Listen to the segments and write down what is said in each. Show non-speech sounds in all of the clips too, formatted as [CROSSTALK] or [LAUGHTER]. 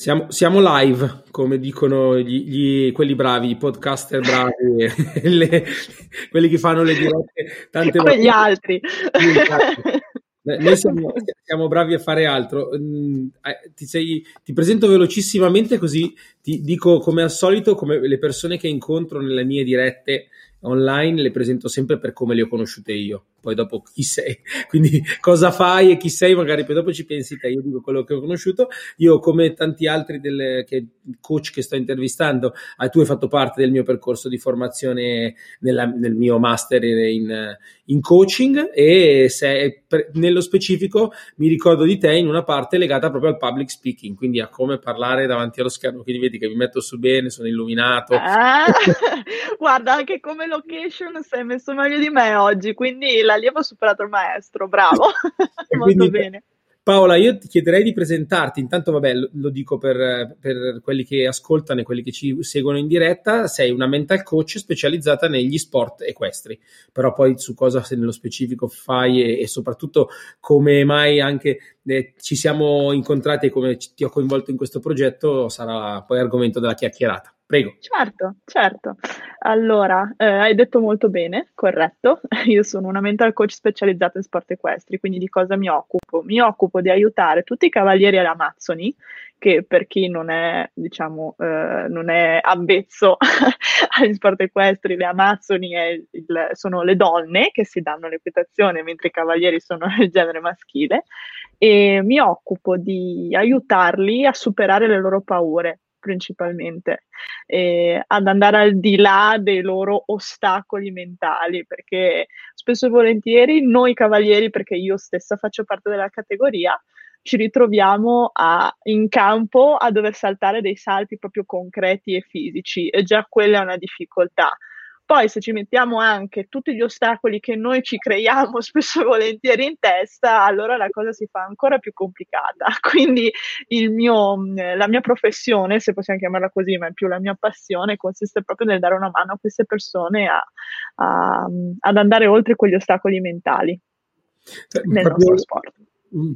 Siamo, siamo live, come dicono gli, gli, quelli bravi, i podcaster bravi, [LAUGHS] le, quelli che fanno le dirette tante volte. Quegli altri. Noi [LAUGHS] siamo, siamo, bravi a fare altro. Mm, eh, ti, sei, ti, presento velocissimamente così ti dico come al solito come le persone che incontro nelle mie dirette online le presento sempre per come le ho conosciute io poi dopo chi sei, [LAUGHS] quindi cosa fai e chi sei, magari poi dopo ci pensi te, io dico quello che ho conosciuto, io come tanti altri del, che, coach che sto intervistando, ah, tu hai fatto parte del mio percorso di formazione nella, nel mio master in, in coaching e se, per, nello specifico mi ricordo di te in una parte legata proprio al public speaking, quindi a come parlare davanti allo schermo, quindi vedi che mi metto su bene, sono illuminato. Ah, [LAUGHS] guarda, anche come location sei messo meglio di me oggi, quindi l'allievo ha superato il maestro, bravo, [LAUGHS] molto quindi, bene. Paola, io ti chiederei di presentarti, intanto vabbè lo, lo dico per, per, quelli che ascoltano e quelli che ci seguono in diretta, sei una mental coach specializzata negli sport equestri, però poi su cosa nello specifico fai e, e soprattutto come mai anche eh, ci siamo incontrati e come ti ho coinvolto in questo progetto sarà poi argomento della chiacchierata. Prego. Certo, certo. Allora, eh, hai detto molto bene, corretto. [LAUGHS] Io sono una mental coach specializzata in sport equestri, quindi di cosa mi occupo? Mi occupo di aiutare tutti i cavalieri alle Amazzoni, che per chi non è, diciamo, eh, non è avvezzo [LAUGHS] agli sport equestri, le Amazzoni il, sono le donne che si danno l'equitazione, mentre i cavalieri sono il genere maschile, e mi occupo di aiutarli a superare le loro paure principalmente, eh, ad andare al di là dei loro ostacoli mentali, perché spesso e volentieri noi cavalieri, perché io stessa faccio parte della categoria, ci ritroviamo a, in campo a dover saltare dei salti proprio concreti e fisici e già quella è una difficoltà. Poi se ci mettiamo anche tutti gli ostacoli che noi ci creiamo [LAUGHS] spesso e volentieri in testa, allora la cosa si fa ancora più complicata. [LAUGHS] Quindi mio, la mia professione, se possiamo chiamarla così, ma è più la mia passione, consiste proprio nel dare una mano a queste persone a, a, ad andare oltre quegli ostacoli mentali cioè, nel proprio, nostro sport.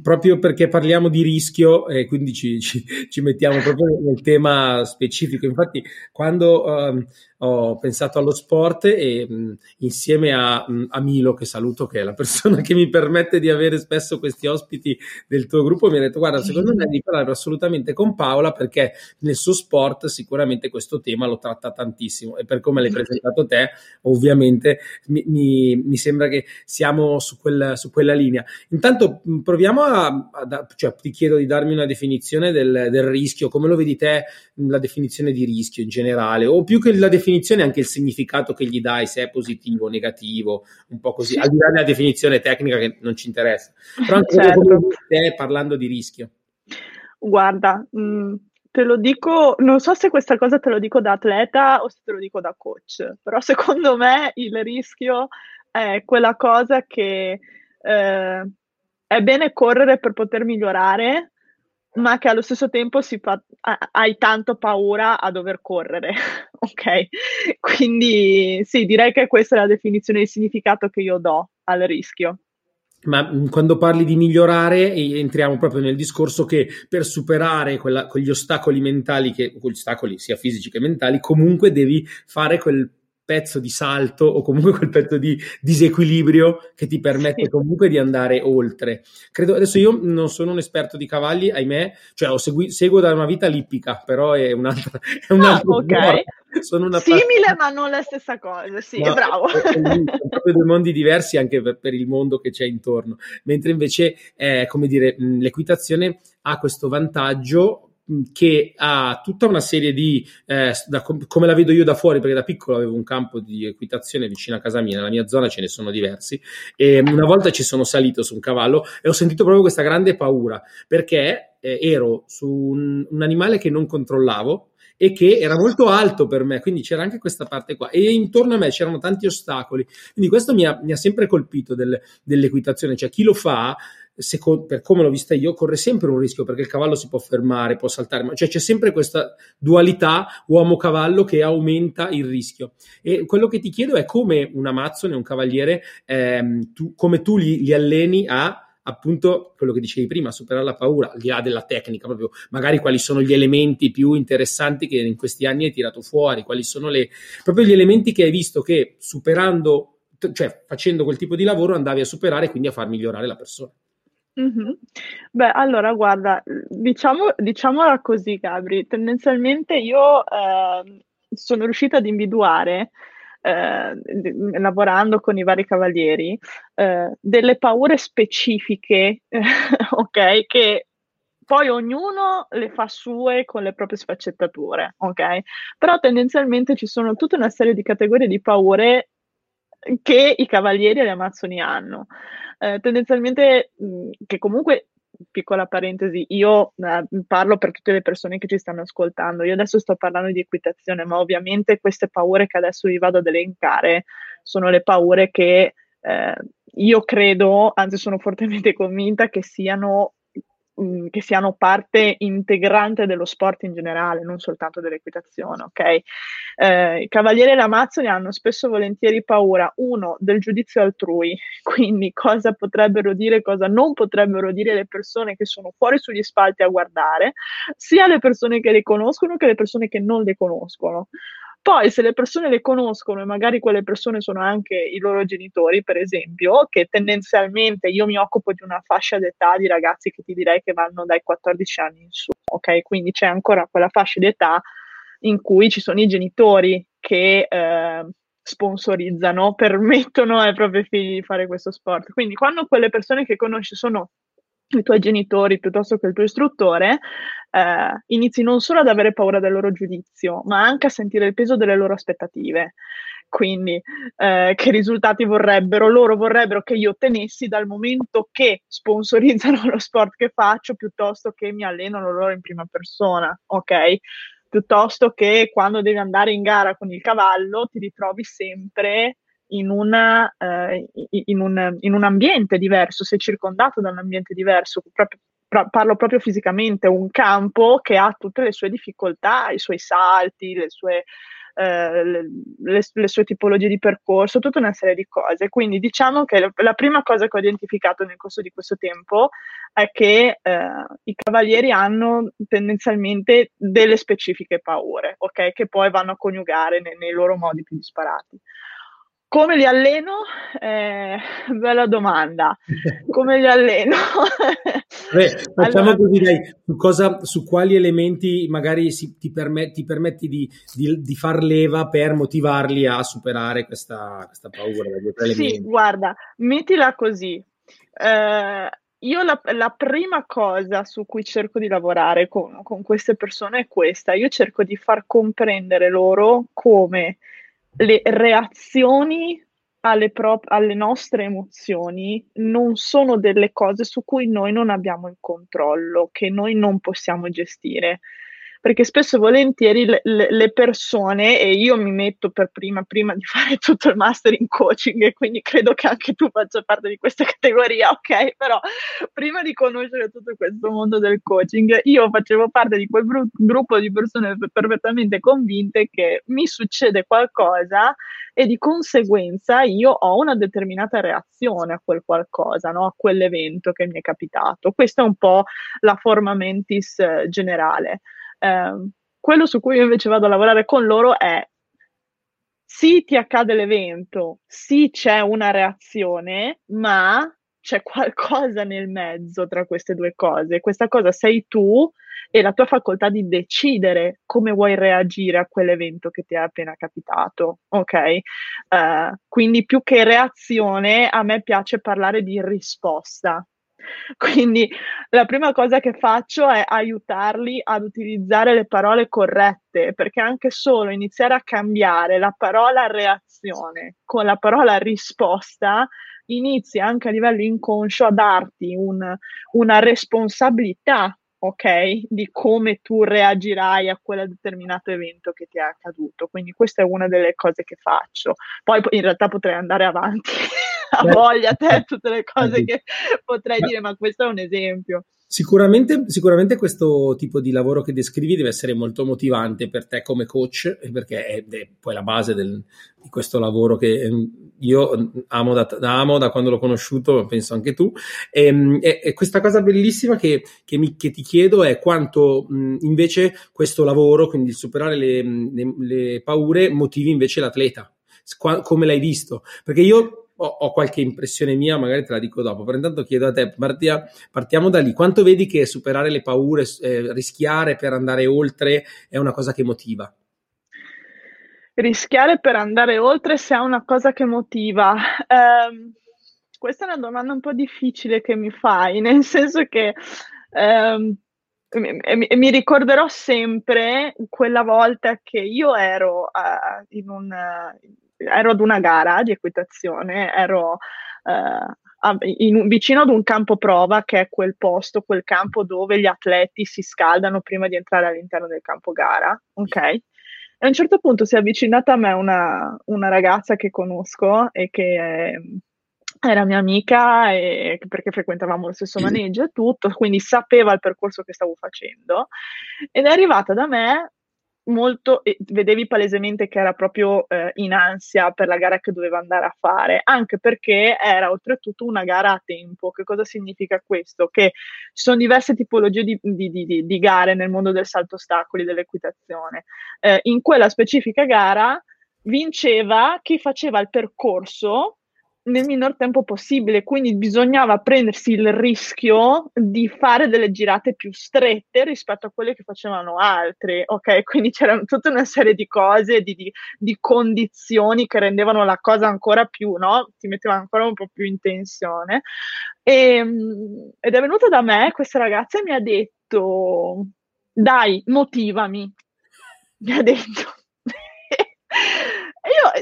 Proprio perché parliamo di rischio e quindi ci, ci, ci mettiamo proprio nel tema specifico. Infatti, quando um, ho pensato allo sport e mh, insieme a, mh, a, Milo, che saluto, che è la persona [LAUGHS] che mi permette di avere spesso questi ospiti del tuo gruppo, mi ha detto guarda, secondo me devi parlare assolutamente con Paola perché nel suo sport sicuramente questo tema lo tratta tantissimo. E per come l'hai presentato te, ovviamente mi, mi, mi sembra che siamo su, quel, su, quella linea. Intanto proviamo a, a, cioè ti chiedo di darmi una definizione del, del rischio, come lo vedi te, la definizione di rischio in generale, o più che la definizione definizione anche il significato che gli dai, se è positivo, negativo, un po' così, sì. al di là della definizione tecnica che non ci interessa. Però anche certo. te parlando di rischio. Guarda, mh, mm, te lo dico, non so se questa cosa te lo dico da atleta o se te lo dico da coach, però secondo me il rischio è quella cosa che eh, è bene correre per poter migliorare, ma che allo stesso tempo fa, hai tanto paura a dover correre, [LAUGHS] ok? Quindi sì, direi che questa è la definizione di significato che io do al rischio. Ma mm, quando parli di migliorare, entriamo proprio nel discorso che per superare quella, quegli ostacoli mentali, che, ostacoli sia fisici che mentali, comunque devi fare quel pezzo di salto o comunque quel pezzo di disequilibrio che ti permette comunque di andare oltre. Credo, adesso io non sono un esperto di cavalli, ahimè, cioè segui, seguo da una vita lippica, però è un'altra... È un'altra ah, ok. Sono una Simile parte... ma non la stessa cosa, sì, ma, bravo. Sono proprio due mondi diversi anche per, per, il mondo che c'è intorno, mentre invece, eh, come dire, l'equitazione ha questo vantaggio che ha tutta una serie di, eh, da, come la vedo io da fuori, perché da piccolo avevo un campo di equitazione vicino a casa mia, nella mia zona ce ne sono diversi, e una volta ci sono salito su un cavallo e ho sentito proprio questa grande paura, perché eh, ero su un, un animale che non controllavo, e che era molto alto per me, quindi c'era anche questa parte qua e intorno a me c'erano tanti ostacoli, quindi questo mi ha, mi ha sempre colpito del, dell'equitazione, cioè chi lo fa secondo, per come l'ho vista io, corre sempre un rischio perché il cavallo si può fermare, può saltare, ma cioè c'è sempre questa dualità uomo-cavallo che aumenta il rischio. E quello che ti chiedo è come un amazzone, un cavaliere, ehm, tu, come tu li, li alleni a appunto quello che dicevi prima, superare la paura, al di là della tecnica, proprio magari quali sono gli elementi più interessanti che in questi anni hai tirato fuori, quali sono le, proprio gli elementi che hai visto che superando, cioè facendo quel tipo di lavoro andavi a superare e quindi a far migliorare la persona. Mh-mh. Beh, allora guarda, diciamo diciamola così Gabri, tendenzialmente io, ehm, sono riuscita ad individuare, ehm, lavorando con i vari cavalieri, ehm, delle paure specifiche, [LAUGHS] okay, che poi ognuno le fa sue con le proprie sfaccettature, okay, però tendenzialmente ci sono tutta una serie di categorie di paure che i cavalieri e le amazzoni hanno. Eh, tendenzialmente, mh, mhmm, che comunque, piccola parentesi, io eh, parlo per tutte le persone che ci stanno ascoltando. Io adesso sto parlando di equitazione, ma ovviamente queste paure che adesso vi vado ad elencare sono le paure che eh, io credo, anzi sono fortemente [LAUGHS] convinta che siano mh, che siano parte integrante dello sport in generale, non soltanto dell'equitazione, ok? Eh, I cavalieri e le amazzoni hanno spesso e volentieri paura, uno, del giudizio altrui, [LAUGHS] quindi cosa potrebbero dire, cosa non potrebbero dire le persone che sono fuori sugli spalti a guardare, sia le persone che le conoscono che le persone che non le conoscono. Poi se le persone le conoscono e magari quelle persone sono anche i loro genitori, per esempio, che tendenzialmente io mi occupo di una fascia d'età di ragazzi che ti direi che vanno dai 14 anni in su, ok? Quindi c'è ancora quella fascia d'età in cui ci sono i genitori che eh, sponsorizzano, [LAUGHS] permettono ai propri figli di fare questo sport. Quindi quando quelle persone che conosci sono i tuoi genitori piuttosto che il tuo istruttore, eh, inizi non solo ad avere paura del loro giudizio, ma anche a sentire il peso delle loro aspettative. Quindi, eh, che risultati vorrebbero? Loro vorrebbero che io ottenessi dal momento che sponsorizzano [LAUGHS] lo sport che faccio piuttosto che mi allenano loro in prima persona, ok? Piuttosto che quando devi andare in gara con il cavallo ti ritrovi sempre in, una, eh, in, un, in, un, ambiente diverso, sei circondato da un ambiente diverso, proprio, pro, parlo proprio fisicamente, un campo che ha tutte le sue difficoltà, i suoi salti, le sue, eh, le, le, le, sue tipologie di percorso, tutta una serie di cose. Quindi diciamo che la prima cosa che ho identificato nel corso di questo tempo è che eh, i cavalieri hanno tendenzialmente delle specifiche paure, ok? Che poi vanno a coniugare nei, nei loro modi più disparati. Come li alleno? Eh, bella domanda. Come li alleno? [LAUGHS] Beh, facciamo allora, così, dai, su, cosa, su quali elementi magari si, ti, permet, ti, permetti di, di, di, far leva per motivarli a superare questa, questa paura? Sì, guarda, mettila così. Eh, io la, la, prima cosa su cui cerco di lavorare con, con queste persone è questa. Io cerco di far comprendere loro come le reazioni alle, pro- alle nostre emozioni non sono delle cose su cui noi non abbiamo il controllo, che noi non possiamo gestire perché spesso e volentieri le, le, persone, e io mi metto per prima, prima di [LAUGHS] fare tutto il master in coaching, e quindi credo che anche tu faccia parte di questa categoria, ok? Però prima di conoscere tutto questo mondo del coaching, io facevo parte di quel bru- gruppo di persone perfettamente convinte che mi succede qualcosa e di conseguenza io ho una determinata reazione a quel qualcosa, no? a quell'evento che mi è capitato. Questa è un po' la forma mentis eh, generale. Eh, quello su cui io invece vado a lavorare con loro è sì ti accade l'evento, sì c'è una reazione, ma c'è qualcosa nel mezzo tra queste due cose. Questa cosa sei tu e la tua facoltà di decidere come vuoi reagire a quell'evento che ti è appena capitato, ok? Uh, quindi più che reazione, a me piace parlare di risposta. [LAUGHS] Quindi la prima cosa che faccio è aiutarli ad utilizzare le parole corrette, perché anche solo iniziare a cambiare la parola reazione con la parola risposta inizi anche a livello inconscio a darti un, una responsabilità ok, di come tu reagirai a quel determinato evento che ti è accaduto. Quindi questa è una delle cose che faccio. Poi in realtà potrei andare avanti [LAUGHS] [LAUGHS] a voglia te tutte le cose che potrei dire, ma questo è un esempio. Sicuramente, sicuramente, questo tipo di lavoro che descrivi deve essere molto motivante per te come coach, perché è, è poi la base del, di questo lavoro che ehm, io amo da, amo da, quando l'ho conosciuto, penso anche tu. Ehm, e, e questa cosa bellissima che, che, mi, che, ti chiedo è quanto mh, invece questo lavoro, quindi il superare le, le, le paure, motivi invece l'atleta. Come l'hai visto? Perché io ho, ho, qualche impressione mia, magari te la dico dopo, però intanto chiedo a te, partia, partiamo da lì, quanto vedi che superare le paure, eh, rischiare per andare oltre è una cosa che motiva? Rischiare per andare oltre se è una cosa che motiva. Um, questa è una domanda un po' difficile che mi fai, [LAUGHS] nel senso che um, mi, mi, ricorderò sempre quella volta che io ero uh, in un, ero ad una gara di equitazione, ero uh, in, vicino ad un campo prova che è quel posto, quel campo dove gli atleti si scaldano prima di entrare all'interno del campo gara, ok? A un certo punto si è avvicinata a me una, una ragazza che conosco e che è, era mia amica e, perché frequentavamo lo stesso maneggio e tutto, quindi sapeva il percorso che stavo facendo ed è arrivata da me molto, vedevi palesemente che era proprio eh, in ansia per la gara che doveva andare a fare, anche perché era oltretutto una gara a tempo. Che cosa significa questo? Che ci sono diverse tipologie di, di, di, di gare nel mondo del salto ostacoli, dell'equitazione. Eh, in quella specifica gara vinceva chi faceva il percorso nel minor tempo possibile, quindi bisognava prendersi il rischio di fare delle girate più strette rispetto a quelle che facevano altri, ok? [LAUGHS] Quindi c'era tutta una serie di cose, di, di, di condizioni che rendevano la cosa ancora più, no? Ti metteva ancora un po' più in tensione. E, ehm, ed è venuta da me questa ragazza e mi ha detto, dai, motivami, [LAUGHS] mi ha detto.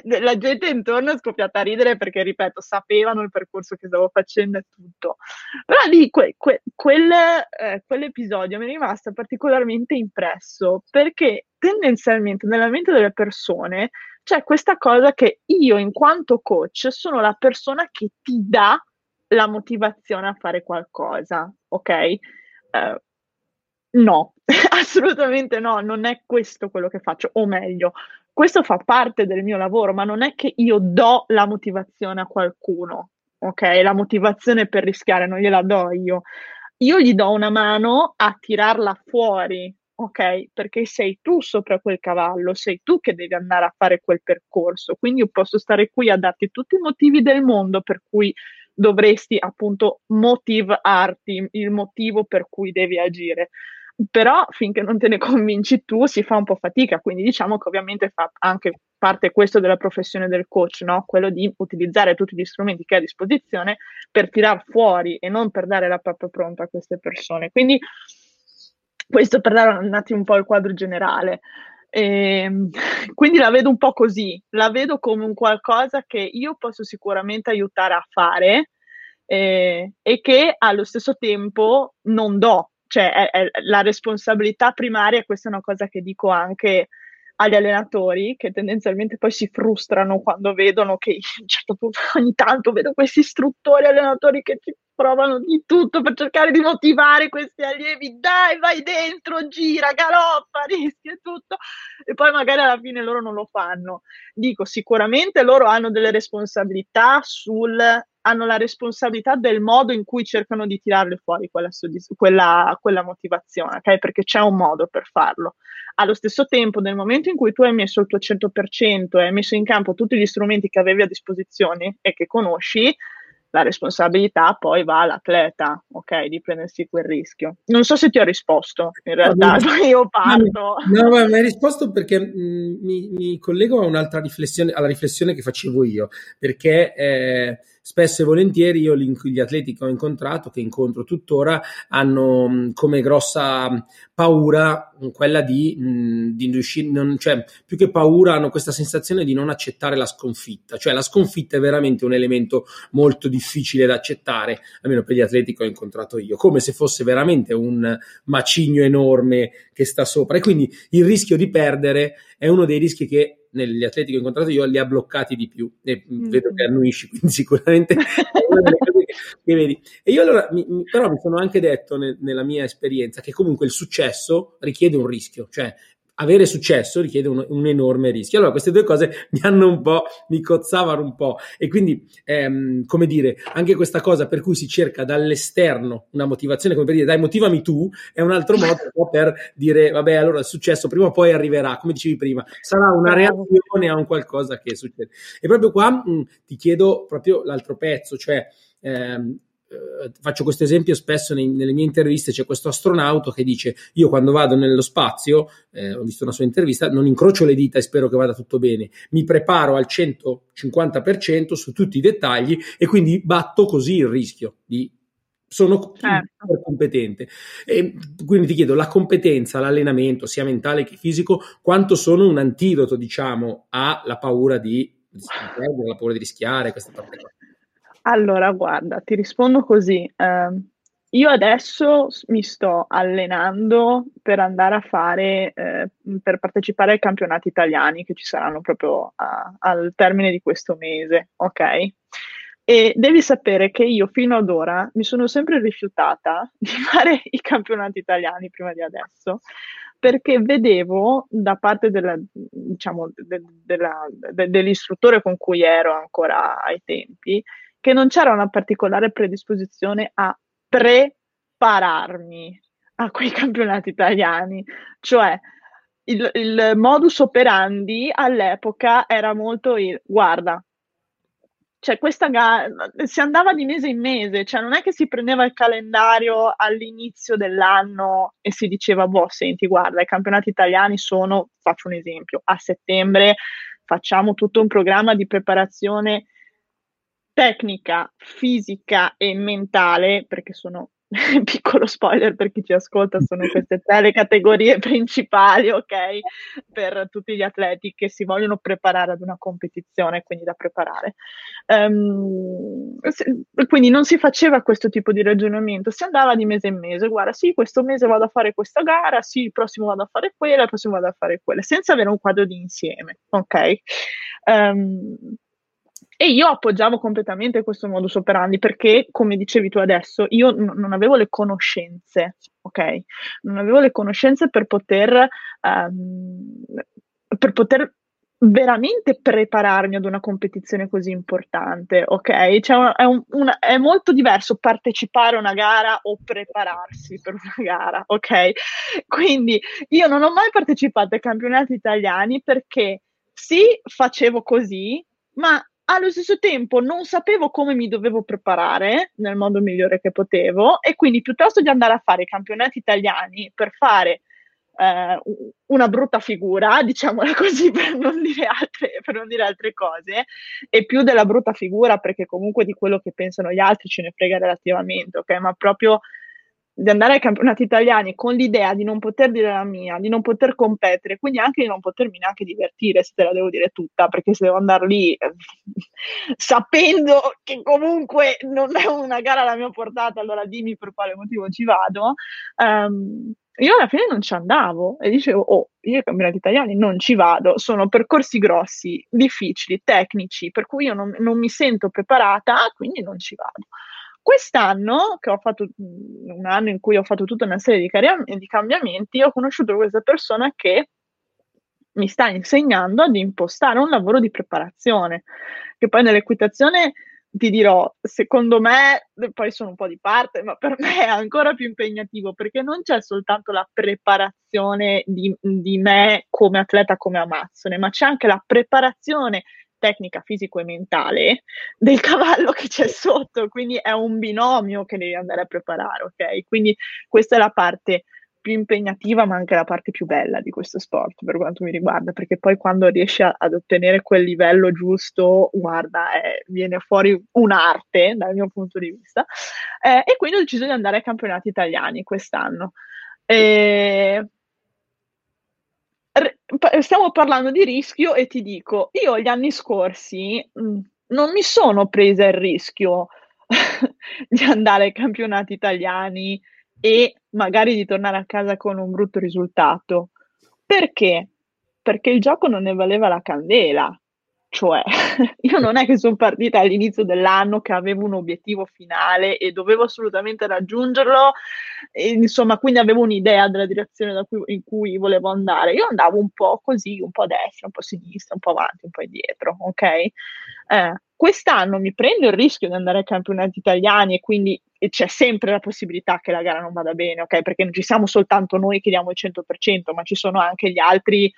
La gente intorno è scoppiata a ridere perché, ripeto, sapevano il percorso che stavo facendo e tutto. Però lì que, que, quel, eh, quell'episodio mi è rimasto particolarmente impresso perché tendenzialmente nella mente delle persone c'è questa cosa che io, in quanto coach, sono la persona che ti dà la motivazione a fare qualcosa, ok? Uh, no, [LAUGHS] assolutamente no, non è questo quello che faccio, o meglio, questo fa parte del mio lavoro, ma non è che io do la motivazione a qualcuno, ok? La motivazione per rischiare non gliela do io. Io gli do una mano a tirarla fuori, ok? Perché sei tu sopra quel cavallo, sei tu che devi andare a fare quel percorso. Quindi io posso stare qui a darti tutti i motivi del mondo per cui dovresti appunto motivarti, il motivo per cui devi agire però finché non te ne convinci tu si fa un po' fatica, quindi diciamo che ovviamente fa anche parte questo della professione del coach, no? quello di utilizzare tutti gli strumenti che ha a disposizione per tirar fuori e non per dare la propria pronta a queste persone. Quindi questo per dare un attimo un po' il quadro generale. E, ehm, [LAUGHS] quindi la vedo un po' così, la vedo come un qualcosa che io posso sicuramente aiutare a fare eh, e che allo stesso tempo non do, cioè è, è la responsabilità primaria, questa è una cosa che dico anche agli allenatori che tendenzialmente poi si frustrano quando vedono che a un certo punto [LAUGHS] ogni tanto vedo questi istruttori allenatori che ti provano di tutto per cercare di motivare questi allievi, dai, vai dentro, gira, galoppa, [LAUGHS] rischia tutto, e poi magari alla fine loro non lo fanno. Dico, sicuramente loro hanno delle responsabilità sul hanno la responsabilità del modo in cui cercano di tirarle fuori quella, soddisf- quella, quella motivazione, ok? Perché c'è un modo per farlo. Allo stesso tempo, nel momento in cui tu hai messo il tuo 100% e hai messo in campo tutti gli strumenti che avevi a disposizione e che conosci, la responsabilità poi va all'atleta, ok, di prendersi quel rischio. Non so se ti ho risposto, in realtà, [LAUGHS] io parto. No, ma mi hai risposto perché mh, mm, mi, mi, collego a un'altra riflessione, alla riflessione che facevo io, perché eh, spesso e volentieri io gli atleti che ho incontrato, che incontro tuttora, hanno come grossa paura quella di, di riuscire, non, cioè più che paura hanno questa sensazione di non accettare la sconfitta, cioè la sconfitta è veramente un elemento molto difficile da accettare, almeno per gli atleti che ho incontrato io, come se fosse veramente un macigno enorme che sta sopra. E quindi il rischio di perdere è uno dei rischi che negli atleti che ho incontrato io li ha bloccati di più e mm. vedo che annuisci [LAUGHS] quindi sicuramente è una delle cose che, che vedi e io allora mi, mi, però mi sono anche detto ne, nella mia esperienza che comunque il successo richiede un rischio cioè avere successo richiede un, un, enorme rischio. Allora, queste due cose mi hanno un po', mi cozzavano un po'. E quindi, ehm, come dire, anche questa cosa per cui si cerca dall'esterno una motivazione, come per dire, dai, motivami tu, è un altro modo per dire, vabbè, allora il successo prima o poi arriverà, come dicevi prima, sarà una reazione a un qualcosa che succede. E proprio qua mh, ti chiedo proprio l'altro pezzo, cioè, ehm, eh, faccio questo esempio spesso nei, nelle mie interviste, c'è questo astronauta che dice io quando vado nello spazio, eh, ho visto una sua intervista, non incrocio le dita e spero che vada tutto bene, mi preparo al 150% su tutti i dettagli e quindi batto così il rischio di sono certo. competente. E quindi ti chiedo, la competenza, l'allenamento, sia mentale che fisico, quanto sono un antidoto, diciamo, alla paura di, di la paura di rischiare, queste parte qua? Allora, guarda, ti rispondo così. Eh, io adesso mi sto allenando per andare a fare, eh, per partecipare ai campionati italiani che ci saranno proprio a, al termine di questo mese, ok? E devi sapere che io fino ad ora mi sono sempre rifiutata [LAUGHS] di fare i campionati italiani prima di adesso, perché vedevo da parte della, diciamo, de, della, de, dell'istruttore con cui ero ancora ai tempi, che non c'era una particolare predisposizione a prepararmi a quei campionati italiani, cioè il, il modus operandi all'epoca era molto il guarda, cioè questa gara si andava di mese in mese, cioè non è che si prendeva il calendario all'inizio dell'anno e si diceva, boh, senti, guarda, i campionati italiani sono, faccio un esempio, a settembre facciamo tutto un programma di preparazione tecnica, fisica e mentale, perché sono [LAUGHS] piccolo spoiler per chi ci ascolta, sono queste tre le categorie principali, ok, per tutti gli atleti che si vogliono preparare ad una competizione, quindi da preparare. Um, quindi non si faceva questo tipo di ragionamento, si andava di mese in mese, guarda, sì, questo mese vado a fare questa gara, sì, il prossimo vado a fare quella, il prossimo vado a fare quella, senza avere un quadro di insieme, ok? Um, e io appoggiavo completamente questo modus operandi perché, come dicevi tu adesso, io n- non avevo le conoscenze, ok? Non avevo le conoscenze per poter, um, per poter veramente prepararmi ad una competizione così importante, ok? Cioè, è, un, una, è, molto diverso partecipare a una gara o prepararsi per una gara, ok? Quindi io non ho mai partecipato ai campionati italiani perché sì, facevo così, ma allo stesso tempo non sapevo come mi dovevo preparare nel modo migliore che potevo e quindi piuttosto di andare a fare i campionati italiani per fare eh, una brutta figura, [LAUGHS] diciamola così per non, dire altre, per non dire altre cose, e più della brutta figura perché comunque di quello che pensano gli altri ce ne frega relativamente, ok? Ma proprio di andare ai campionati italiani con l'idea di non poter dire la mia, di non poter competere, quindi anche di non potermi neanche divertire, se te la devo dire tutta, perché se devo andare lì eh, [LAUGHS] sapendo che comunque non è una gara alla mia portata, allora dimmi per quale motivo ci vado. Um, io alla fine non ci andavo e dicevo, oh, io ai campionati italiani non ci vado, sono percorsi grossi, difficili, tecnici, per cui io non, non mi sento preparata, quindi non ci vado. Quest'anno, che ho fatto un anno in cui ho fatto tutta una serie di, cari- di cambiamenti, ho conosciuto questa persona che mi sta insegnando ad impostare un lavoro di preparazione, che poi nell'equitazione ti dirò, secondo me, poi sono un po' di parte, ma per me è ancora più impegnativo perché non c'è soltanto la preparazione di, di me come atleta, come amazzone, ma c'è anche la preparazione tecnica, fisico e mentale del cavallo che c'è sotto, quindi è un binomio che devi andare a preparare, ok? Quindi questa è la parte più impegnativa, ma anche la parte più bella di questo sport per quanto mi riguarda, perché poi quando riesci a, ad ottenere quel livello giusto, guarda, eh, viene fuori un'arte dal mio punto di vista. Eh, e quindi ho deciso di andare ai campionati italiani quest'anno. Stiamo parlando di rischio e ti dico, io gli anni scorsi mm, non mi sono presa il rischio [LAUGHS] di andare ai campionati italiani e magari di tornare a casa con un brutto risultato. Perché? Perché il gioco non ne valeva la candela. Cioè, [LAUGHS] io non è che sono partita all'inizio dell'anno che avevo un obiettivo finale e dovevo assolutamente raggiungerlo, e, insomma, quindi avevo un'idea della direzione cui, in cui volevo andare. Io andavo un po' così, un po' a destra, un po' a sinistra, un po' avanti, un po' indietro, ok? Eh, quest'anno mi prendo il rischio di andare ai campionati italiani e quindi c'è sempre la possibilità che la gara non vada bene, ok? Perché non ci siamo soltanto noi che diamo il 100%, ma ci sono anche gli altri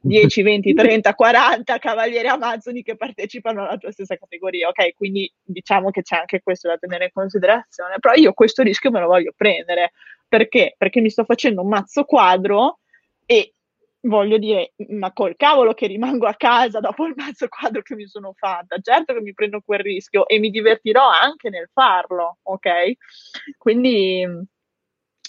10, 20, 30, 40 cavalieri amazzoni che partecipano alla tua stessa categoria, ok? Quindi diciamo che c'è anche questo da tenere in considerazione, però io questo rischio me lo voglio prendere, perché? Perché mi sto facendo un mazzo quadro e voglio dire, ma col cavolo che rimango a casa dopo il mazzo quadro che mi sono fatta, certo che mi prendo quel rischio e mi divertirò anche nel farlo, ok? Quindi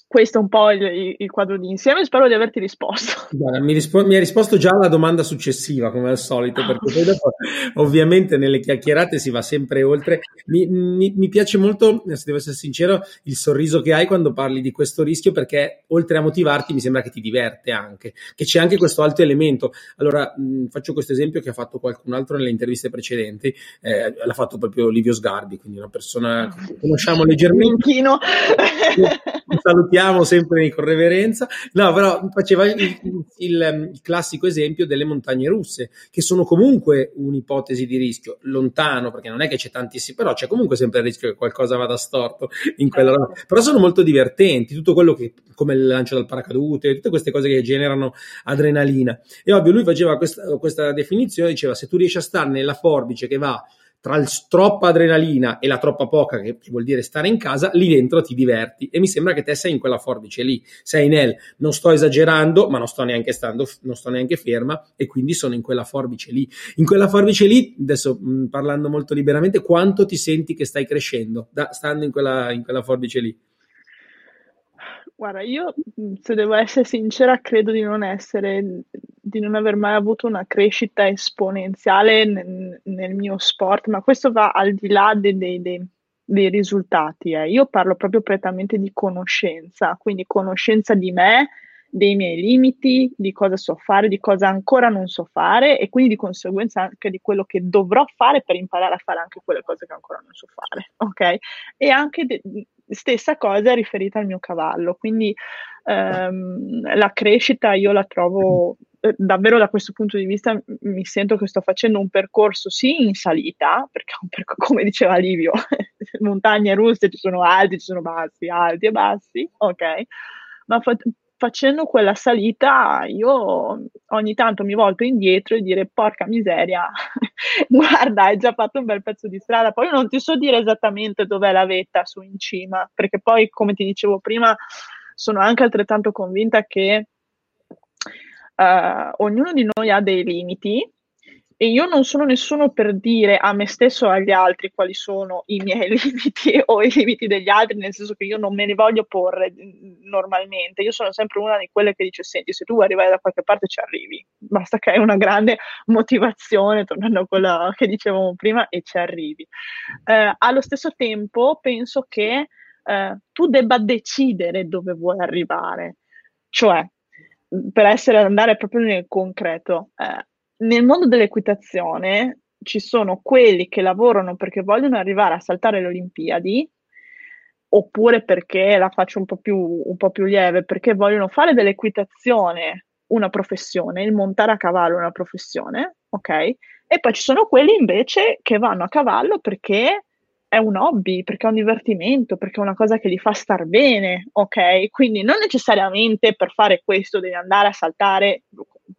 questo è un po' il, il, quadro di insieme. Spero di averti risposto. [LAUGHS] Guarda, mi, rispo- mi, hai risposto già alla domanda successiva, come al solito, perché poi dopo, ovviamente, nelle chiacchierate si va sempre oltre. Mi, mi, mi, piace molto, se devo essere sincero, il sorriso che hai quando parli di questo rischio, perché oltre a motivarti, mi sembra che ti diverte anche, che c'è anche questo altro elemento. Allora, mh, faccio questo esempio che ha fatto qualcun altro nelle interviste precedenti, eh, l'ha fatto proprio Livio Sgarbi, quindi una persona che conosciamo leggermente. [LAUGHS] [LAUGHS] Salutiamo sempre con reverenza. No, però faceva il, il, il, classico esempio delle montagne russe, che sono comunque un'ipotesi di rischio, lontano, perché non è che c'è tantissimo, però c'è comunque sempre il rischio che qualcosa vada storto in quella roba. Però sono molto divertenti, tutto quello che, come il lancio dal paracadute, tutte queste cose che generano adrenalina. E ovvio, lui faceva questa, questa definizione, diceva, se tu riesci a stare nella forbice che va tra il troppa adrenalina e la troppa poca, che, vuol dire stare in casa, lì dentro ti diverti. E mi sembra che te sei in quella forbice lì, sei nel non sto esagerando, ma non sto neanche stando, non sto neanche ferma, e quindi sono in quella forbice lì. In quella forbice lì, adesso mh, parlando molto liberamente, quanto ti senti che stai crescendo da, stando in quella, in quella forbice lì? Guarda, io se devo essere sincera, credo di non essere, di non aver mai avuto una crescita esponenziale nel, nel mio sport, ma questo va al di là dei, dei, dei, dei risultati. Eh. Io parlo proprio prettamente di conoscenza, quindi conoscenza di me, dei miei limiti, di cosa so fare, di cosa ancora non so fare e quindi di conseguenza anche di quello che dovrò fare per imparare a fare anche quelle cose che ancora non so fare, ok? E anche de- stessa cosa riferita al mio cavallo, quindi ehm, la crescita io la trovo davvero da questo punto di vista mi sento che sto facendo un percorso sì in salita, perché percorso, [LAUGHS] come diceva Livio, [LAUGHS] montagne russe ci sono alti, ci sono bassi, alti e bassi, ok? Ma fa- facendo quella salita io ogni tanto mi volto indietro e dire porca miseria, [LAUGHS] guarda hai già fatto un bel pezzo di strada, poi non ti so dire esattamente dov'è la vetta su in cima, perché poi come ti dicevo prima sono anche altrettanto convinta che uh, ognuno di noi ha dei limiti e io non sono nessuno per dire a me stesso o agli altri quali sono i miei [LAUGHS] limiti o i limiti degli altri, nel senso che io non me ne voglio porre mm, normalmente. Io sono sempre una di quelle che dice: Senti, se tu arrivare da qualche parte ci arrivi, basta che hai una grande [LAUGHS] motivazione, tornando a quello che dicevamo prima, e ci arrivi. Eh, allo stesso tempo, penso che eh, tu debba decidere dove vuoi arrivare, cioè per essere andare proprio nel concreto. Eh, nel mondo dell'equitazione ci sono quelli che lavorano perché vogliono arrivare a saltare le Olimpiadi oppure perché la faccio un po, più, un po' più lieve, perché vogliono fare dell'equitazione una professione, il montare a cavallo una professione, ok? E poi ci sono quelli invece che vanno a cavallo perché è un hobby, perché è un divertimento, perché è una cosa che li fa star bene, ok? Quindi non necessariamente per fare questo devi andare a saltare,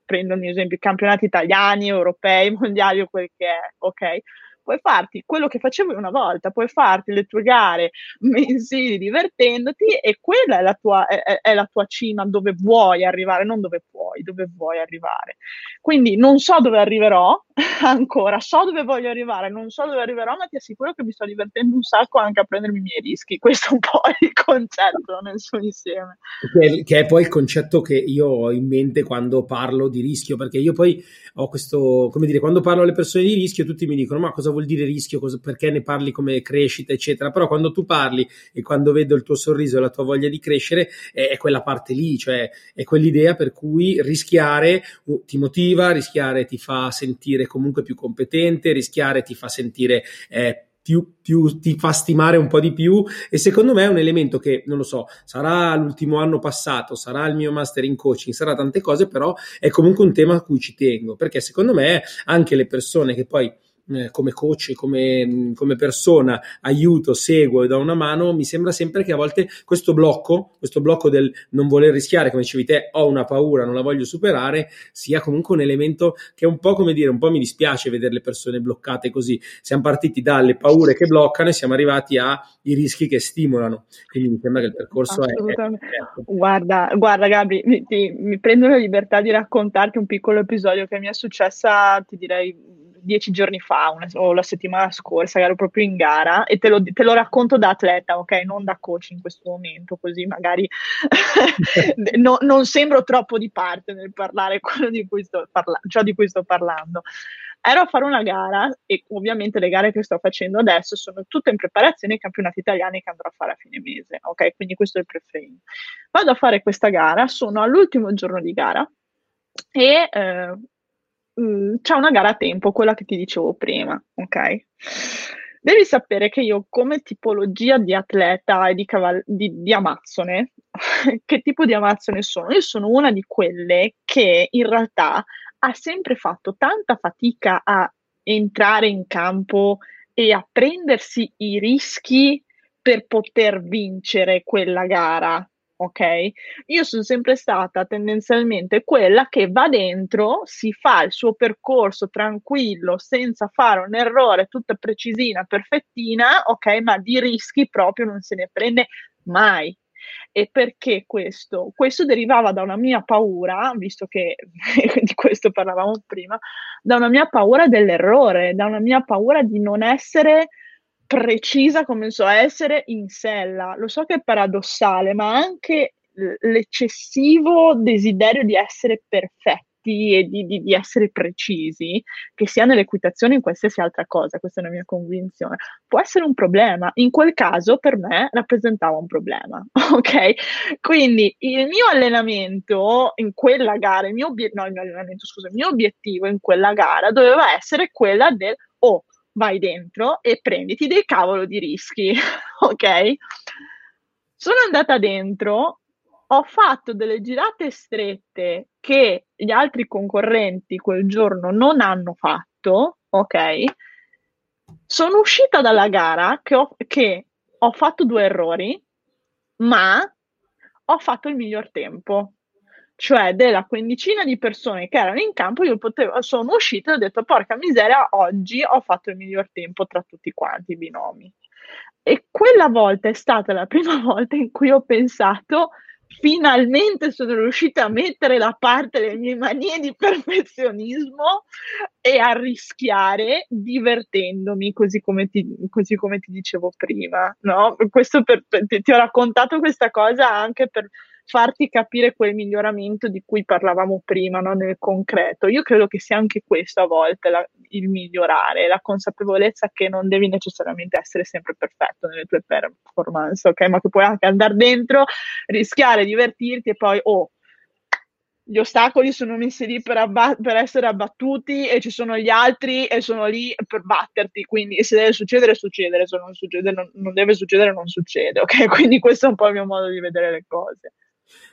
prendo mio esempio, campionati italiani, europei, [LAUGHS] mondiali o quel che è, ok? Puoi farti quello che facevi una volta, puoi farti le tue gare mensili divertendoti e quella è la tua, è, è la tua cima dove vuoi arrivare, non dove puoi, dove vuoi arrivare. Quindi non so dove arriverò [LAUGHS] ancora, so dove voglio arrivare, non so dove arriverò, ma ti assicuro che mi sto divertendo un sacco anche a prendermi i miei rischi. Questo è un po' il [LAUGHS] concetto nel suo insieme. Che, che è poi il concetto che io ho in mente quando parlo di rischio, perché io poi ho questo, come dire, quando parlo alle persone di rischio tutti mi dicono ma cosa vuol dire rischio, cosa, perché ne parli come crescita, eccetera. Però quando tu parli e quando vedo il tuo sorriso e la tua voglia di crescere, è, è quella parte lì, cioè è quell'idea per cui rischiare ti motiva, rischiare ti fa sentire comunque più competente, rischiare ti fa sentire eh, più, più, ti fa stimare un po' di più e secondo me è un elemento che, non lo so, sarà l'ultimo anno passato, sarà il mio master in coaching, sarà tante cose, però è comunque un tema a cui ci tengo, perché secondo me anche le persone che poi eh, come coach, come, come, persona, aiuto, seguo e do una mano, mi sembra sempre che a volte questo blocco, questo blocco del non voler rischiare, come dicevi te, ho una paura, non la voglio superare, sia comunque un elemento che è un po' come dire, un po' mi dispiace vedere le persone bloccate così. Siamo partiti dalle paure che bloccano e siamo arrivati ai rischi che stimolano. Quindi mi sembra che il percorso è, è, Guarda, guarda Gabri, mi, ti, mi prendo la libertà di raccontarti un piccolo episodio che mi è successa, ti direi dieci giorni fa una, o la settimana scorsa, ero proprio in gara e te lo, te lo, racconto da atleta, ok? Non da coach in questo momento, così magari [LAUGHS] no, non sembro troppo di parte nel parlare [LAUGHS] di cui sto parlando, ciò di cui sto parlando. Ero a fare una gara e ovviamente le gare che sto facendo adesso sono tutte in preparazione ai campionati italiani che andrò a fare a fine mese, ok? Quindi questo è il pre-frame. Vado a fare questa gara, sono all'ultimo giorno di gara e eh, Mm, c'è una gara a tempo, quella che ti dicevo prima, ok? Devi sapere che io come tipologia di atleta e di, caval- di, di amazzone, [LAUGHS] che tipo di amazzone sono? Io sono una di quelle che in realtà ha sempre fatto tanta fatica a entrare in campo e a prendersi i rischi per poter vincere quella gara ok? Io sono sempre stata tendenzialmente quella che va dentro, si fa il suo percorso tranquillo, senza fare un errore, tutta precisina, perfettina, ok? Ma di rischi proprio non se ne prende mai. E perché questo? Questo derivava da una mia paura, visto che [LAUGHS] di questo parlavamo prima, da una mia paura dell'errore, da una mia paura di non essere precisa come so essere in sella. Lo so che è paradossale, ma anche l'eccessivo desiderio di essere perfetti e di, di, di, essere precisi, che sia nell'equitazione o in qualsiasi altra cosa, questa è una mia convinzione, può essere un problema. In quel caso per me rappresentava un problema, [LAUGHS] ok? Quindi il mio allenamento in quella gara, il mio, obie- no, il mio allenamento, scusa, il mio obiettivo in quella gara doveva essere quella del, oh, vai dentro e prenditi dei cavolo di rischi, [LAUGHS] ok? Sono andata dentro, ho fatto delle girate strette che gli altri concorrenti quel giorno non hanno fatto, ok? Sono uscita dalla gara che ho, che ho fatto due errori, ma ho fatto il miglior tempo cioè della quindicina di persone che erano in campo, io potevo, sono uscita e ho detto porca miseria, oggi ho fatto il miglior tempo tra tutti quanti i binomi. E quella volta è stata la prima [LAUGHS] volta in cui ho pensato finalmente sono riuscita a mettere da parte le mie manie di perfezionismo e a rischiare divertendomi, così come ti, così come ti dicevo prima. No? Per, per, ti ho raccontato questa cosa anche per farti capire quel miglioramento di cui parlavamo prima, no? nel concreto. Io credo che sia anche questo a volte la, il migliorare, la consapevolezza che non devi necessariamente essere sempre perfetto nelle tue performance, ok? Ma che puoi anche andare dentro, rischiare, divertirti e poi, oh, gli ostacoli sono messi lì per, abba- per, essere abbattuti e ci sono gli altri e sono lì per batterti, quindi se deve succedere succedere, se non, succede, non, non deve succedere non succede, ok? [LAUGHS] Quindi questo è un po' il mio modo di vedere le cose.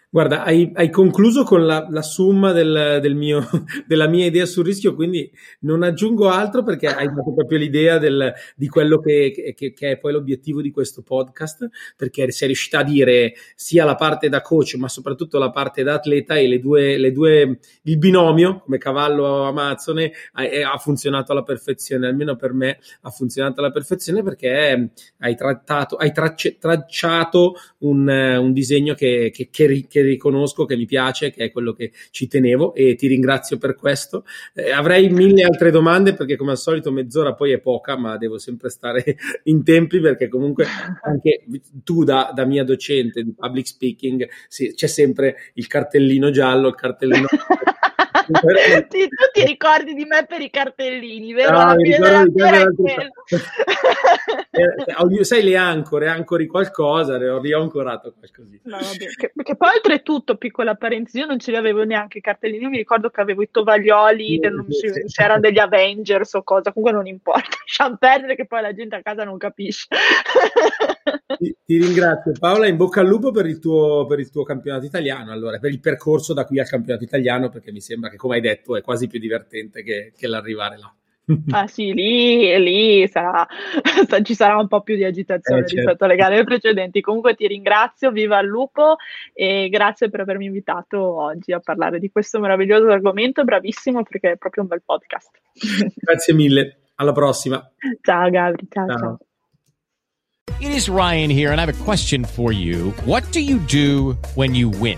Guarda, hai, hai, concluso con la, la summa del, del mio, [LAUGHS] della mia idea sul rischio, quindi non aggiungo altro perché hai dato proprio l'idea del, di quello che, che, che, è poi l'obiettivo di questo podcast, perché sei riuscita a dire sia la parte da coach, ma soprattutto la parte da atleta e le due, le due il binomio come cavallo amazzone ha, ha, funzionato alla perfezione, almeno per me ha funzionato alla perfezione perché hai, trattato, hai tracce, tracciato un, un disegno che, che, che riconosco, che mi piace, che è quello che ci tenevo e ti ringrazio per questo. Eh, avrei mille altre domande perché come al solito mezz'ora poi è poca, ma devo sempre stare [LAUGHS] in tempi perché comunque anche tu da, da mia docente di public speaking sì, c'è sempre il cartellino giallo, il cartellino [LAUGHS] sì, tu ti ricordi di me per i cartellini, vero? Ricordo di te [LAUGHS] Sai le ancore, ancori qualcosa, ne ho riancorato qualcosina. No, che, che, poi oltretutto, piccola parentesi, io non ce li avevo neanche i cartellini, io mi ricordo che avevo i tovaglioli, sì, non, sì, c'erano degli Avengers o cosa, comunque non importa, [LAUGHS] lasciamo perdere che poi la gente a casa non capisce. Ti, ti, ringrazio Paola, in bocca al lupo per il, tuo, per il tuo campionato italiano, allora, per il percorso da qui al campionato italiano, perché mi sembra che come hai detto, è quasi più divertente che, che l'arrivare là. Ah [LAUGHS] sì, lì, lì sarà, [LAUGHS] ci sarà un po' più di agitazione eh, certo. rispetto alle gare precedenti. Comunque ti ringrazio, viva il lupo e grazie per avermi invitato oggi a parlare di questo meraviglioso argomento. Bravissimo perché è proprio un bel podcast. [LAUGHS] Grazie mille, alla prossima. Ciao Gabri, ciao. ciao. ciao. It is Ryan here and I have a question for you. What do you do when you win?